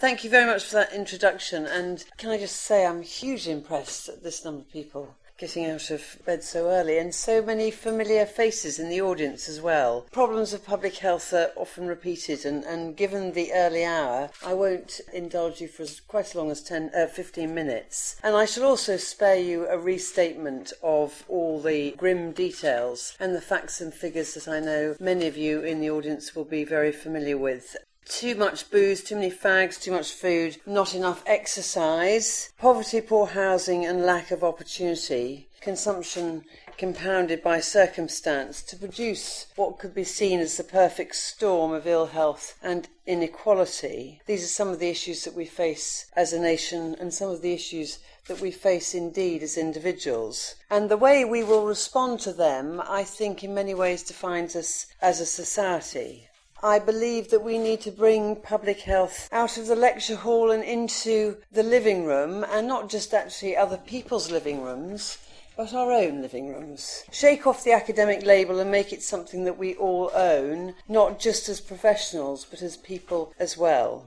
Thank you very much for that introduction. And can I just say, I'm hugely impressed at this number of people getting out of bed so early and so many familiar faces in the audience as well. Problems of public health are often repeated, and, and given the early hour, I won't indulge you for as, quite as long as 10, uh, 15 minutes. And I shall also spare you a restatement of all the grim details and the facts and figures that I know many of you in the audience will be very familiar with too much booze, too many fags, too much food, not enough exercise, poverty, poor housing, and lack of opportunity, consumption compounded by circumstance to produce what could be seen as the perfect storm of ill health and inequality. These are some of the issues that we face as a nation and some of the issues that we face indeed as individuals. And the way we will respond to them, I think, in many ways defines us as a society. I believe that we need to bring public health out of the lecture hall and into the living room, and not just actually other people's living rooms, but our own living rooms. Shake off the academic label and make it something that we all own, not just as professionals, but as people as well.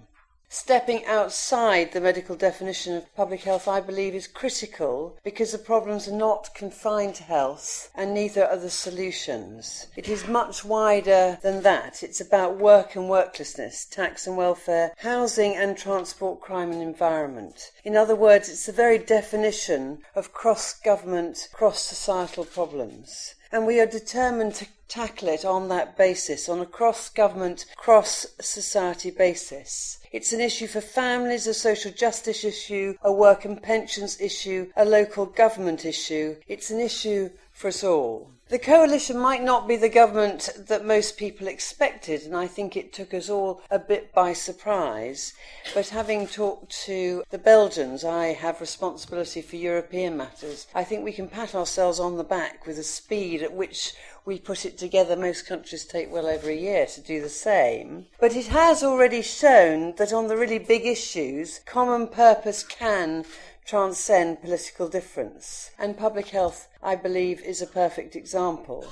Stepping outside the medical definition of public health, I believe, is critical because the problems are not confined to health and neither are the solutions. It is much wider than that. It's about work and worklessness, tax and welfare, housing and transport, crime and environment. In other words, it's the very definition of cross government, cross societal problems and we are determined to tackle it on that basis, on a cross government, cross society basis. It's an issue for families, a social justice issue, a work and pensions issue, a local government issue. It's an issue for us all. The coalition might not be the government that most people expected, and I think it took us all a bit by surprise. But having talked to the Belgians, I have responsibility for European matters. I think we can pat ourselves on the back with the speed at which we put it together. Most countries take well over a year to do the same. But it has already shown that on the really big issues, common purpose can transcend political difference. And public health, I believe, is a perfect example.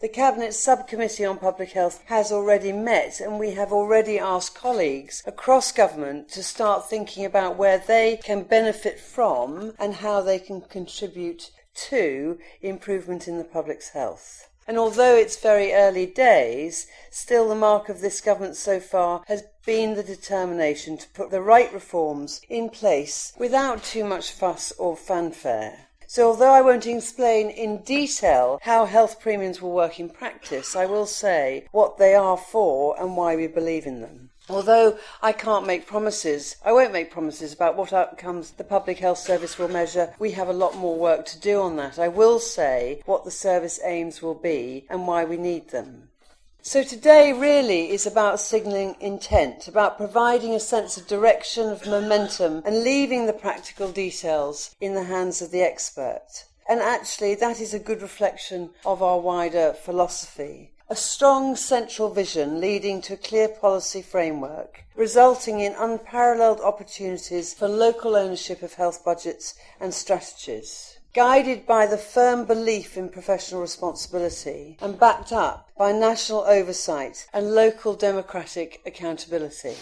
The Cabinet Subcommittee on Public Health has already met, and we have already asked colleagues across government to start thinking about where they can benefit from and how they can contribute to improvement in the public's health. And although it's very early days, still the mark of this government so far has been the determination to put the right reforms in place without too much fuss or fanfare. So, although I won't explain in detail how health premiums will work in practice, I will say what they are for and why we believe in them. Although I can't make promises, I won't make promises about what outcomes the Public Health Service will measure. We have a lot more work to do on that. I will say what the service aims will be and why we need them. So today really is about signalling intent, about providing a sense of direction, of momentum, and leaving the practical details in the hands of the expert. And actually, that is a good reflection of our wider philosophy a strong central vision leading to a clear policy framework, resulting in unparalleled opportunities for local ownership of health budgets and strategies. Guided by the firm belief in professional responsibility and backed up by national oversight and local democratic accountability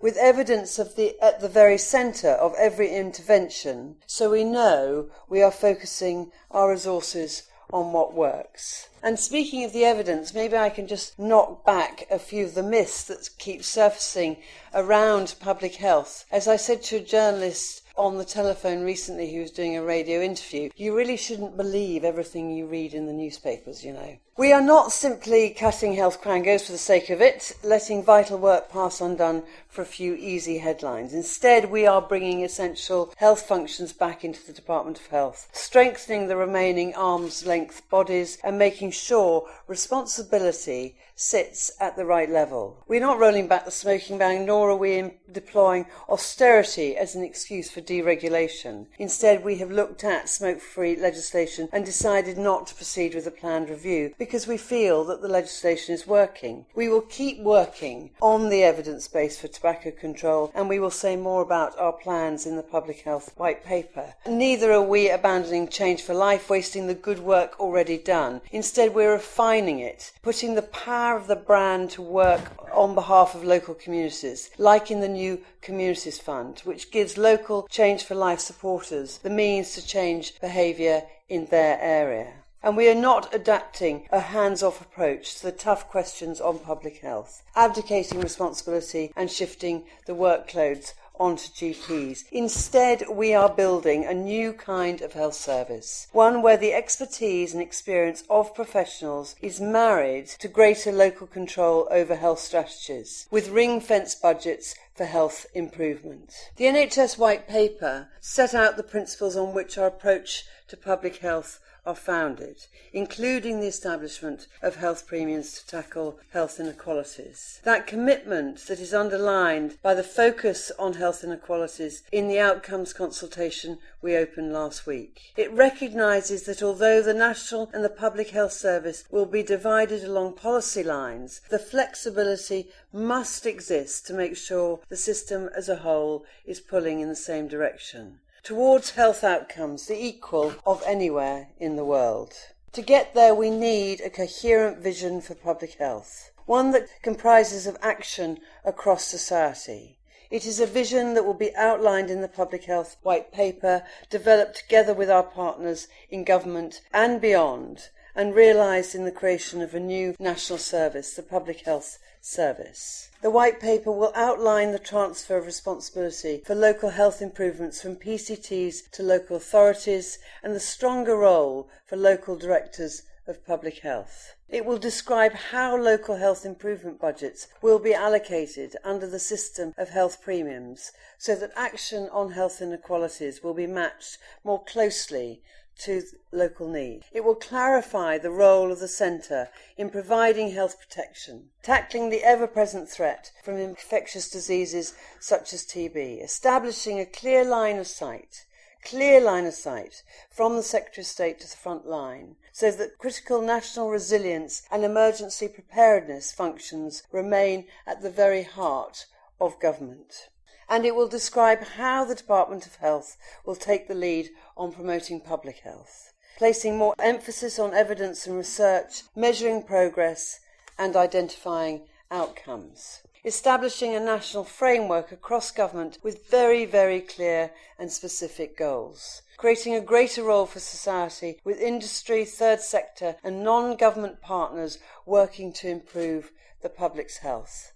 with evidence of the, at the very centre of every intervention, so we know we are focusing our resources on what works. And speaking of the evidence, maybe I can just knock back a few of the myths that keep surfacing around public health. As I said to a journalist on the telephone recently who was doing a radio interview, you really shouldn't believe everything you read in the newspapers, you know. We are not simply cutting health quangos for the sake of it, letting vital work pass undone for a few easy headlines. Instead, we are bringing essential health functions back into the Department of Health, strengthening the remaining arm's length bodies and making sure responsibility sits at the right level. We're not rolling back the smoking ban, nor are we deploying austerity as an excuse for deregulation. Instead, we have looked at smoke free legislation and decided not to proceed with a planned review because we feel that the legislation is working. We will keep working on the evidence base for tobacco control and we will say more about our plans in the Public Health White Paper. Neither are we abandoning change for life, wasting the good work already done. Instead, we're refining it, putting the power of the brand to work on behalf of local communities, like in the new Communities Fund, which gives local Change for Life supporters the means to change behaviour in their area. And we are not adapting a hands off approach to the tough questions on public health, abdicating responsibility and shifting the workloads onto GPs. Instead, we are building a new kind of health service, one where the expertise and experience of professionals is married to greater local control over health strategies, with ring fence budgets for health improvement. The NHS White Paper set out the principles on which our approach to public health are founded, including the establishment of health premiums to tackle health inequalities. That commitment that is underlined by the focus on health inequalities in the outcomes consultation we opened last week. It recognises that although the National and the Public Health Service will be divided along policy lines, the flexibility must exist to make sure the system as a whole is pulling in the same direction towards health outcomes the equal of anywhere in the world. To get there, we need a coherent vision for public health, one that comprises of action across society. It is a vision that will be outlined in the Public Health White Paper, developed together with our partners in government and beyond, and realised in the creation of a new national service, the Public Health Service. The White Paper will outline the transfer of responsibility for local health improvements from PCTs to local authorities and the stronger role for local directors of public health. It will describe how local health improvement budgets will be allocated under the system of health premiums so that action on health inequalities will be matched more closely to local need. It will clarify the role of the centre in providing health protection, tackling the ever present threat from infectious diseases such as TB, establishing a clear line of sight. Clear line of sight from the Secretary of State to the front line so that critical national resilience and emergency preparedness functions remain at the very heart of government and it will describe how the Department of Health will take the lead on promoting public health, placing more emphasis on evidence and research, measuring progress, and identifying outcomes. Establishing a national framework across government with very, very clear and specific goals. Creating a greater role for society with industry, third sector, and non government partners working to improve the public's health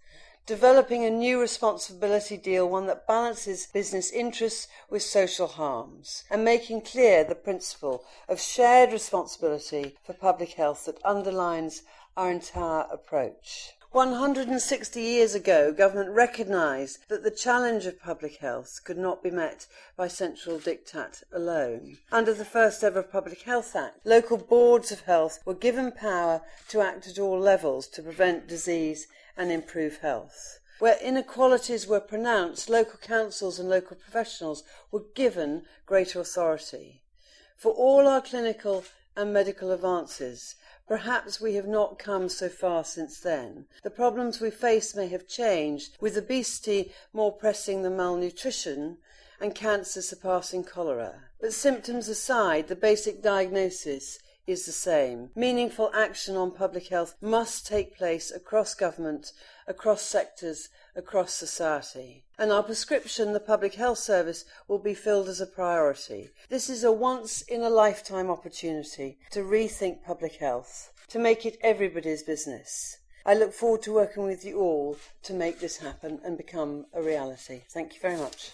developing a new responsibility deal, one that balances business interests with social harms, and making clear the principle of shared responsibility for public health that underlines our entire approach. 160 years ago, government recognised that the challenge of public health could not be met by central diktat alone. Under the first ever Public Health Act, local boards of health were given power to act at all levels to prevent disease and improve health. Where inequalities were pronounced, local councils and local professionals were given greater authority. For all our clinical and medical advances, perhaps we have not come so far since then. The problems we face may have changed, with obesity more pressing than malnutrition and cancer surpassing cholera. But symptoms aside, the basic diagnosis is the same. Meaningful action on public health must take place across government, across sectors, across society. And our prescription, the Public Health Service, will be filled as a priority. This is a once in a lifetime opportunity to rethink public health, to make it everybody's business. I look forward to working with you all to make this happen and become a reality. Thank you very much.